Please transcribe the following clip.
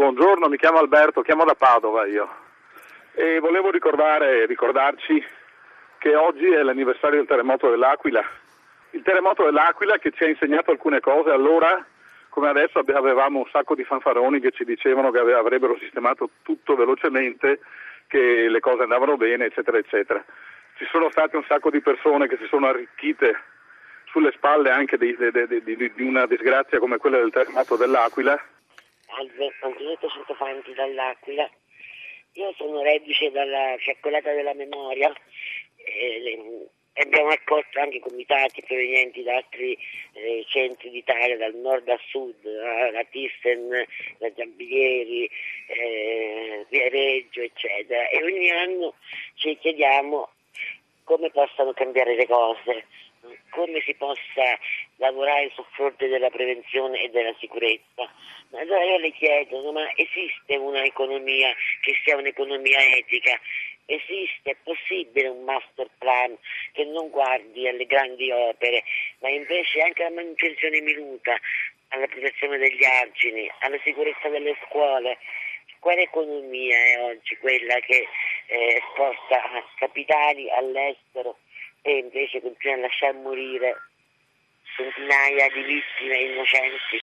Buongiorno, mi chiamo Alberto, chiamo da Padova io. E volevo ricordare, ricordarci che oggi è l'anniversario del terremoto dell'Aquila. Il terremoto dell'Aquila che ci ha insegnato alcune cose, allora come adesso avevamo un sacco di fanfaroni che ci dicevano che avrebbero sistemato tutto velocemente, che le cose andavano bene, eccetera, eccetera. Ci sono state un sacco di persone che si sono arricchite sulle spalle anche di, di, di, di una disgrazia come quella del terremoto dell'Aquila. Antonetto Centofanti dall'Aquila. Io sono reduce dalla fiaccolata della memoria e abbiamo accolto anche comitati provenienti da altri eh, centri d'Italia, dal nord a sud, la Thyssen, la Giambilieri, eh, Viareggio, eccetera. E ogni anno ci chiediamo come possano cambiare le cose come si possa lavorare sul fronte della prevenzione e della sicurezza. Allora io le chiedo, ma esiste un'economia che sia un'economia etica? Esiste, è possibile un master plan che non guardi alle grandi opere, ma invece anche alla manutenzione minuta, alla protezione degli argini, alla sicurezza delle scuole? Quale economia è oggi quella che eh, sposta capitali all'estero e invece continua a lasciare morire centinaia di vittime innocenti.